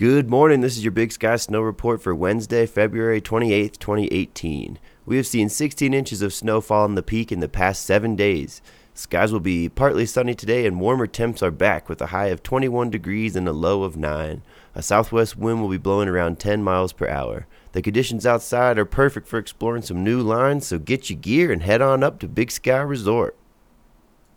Good morning. This is your Big Sky Snow Report for Wednesday, February 28th, 2018. We have seen 16 inches of snowfall on the peak in the past seven days. Skies will be partly sunny today, and warmer temps are back with a high of 21 degrees and a low of 9. A southwest wind will be blowing around 10 miles per hour. The conditions outside are perfect for exploring some new lines, so get your gear and head on up to Big Sky Resort.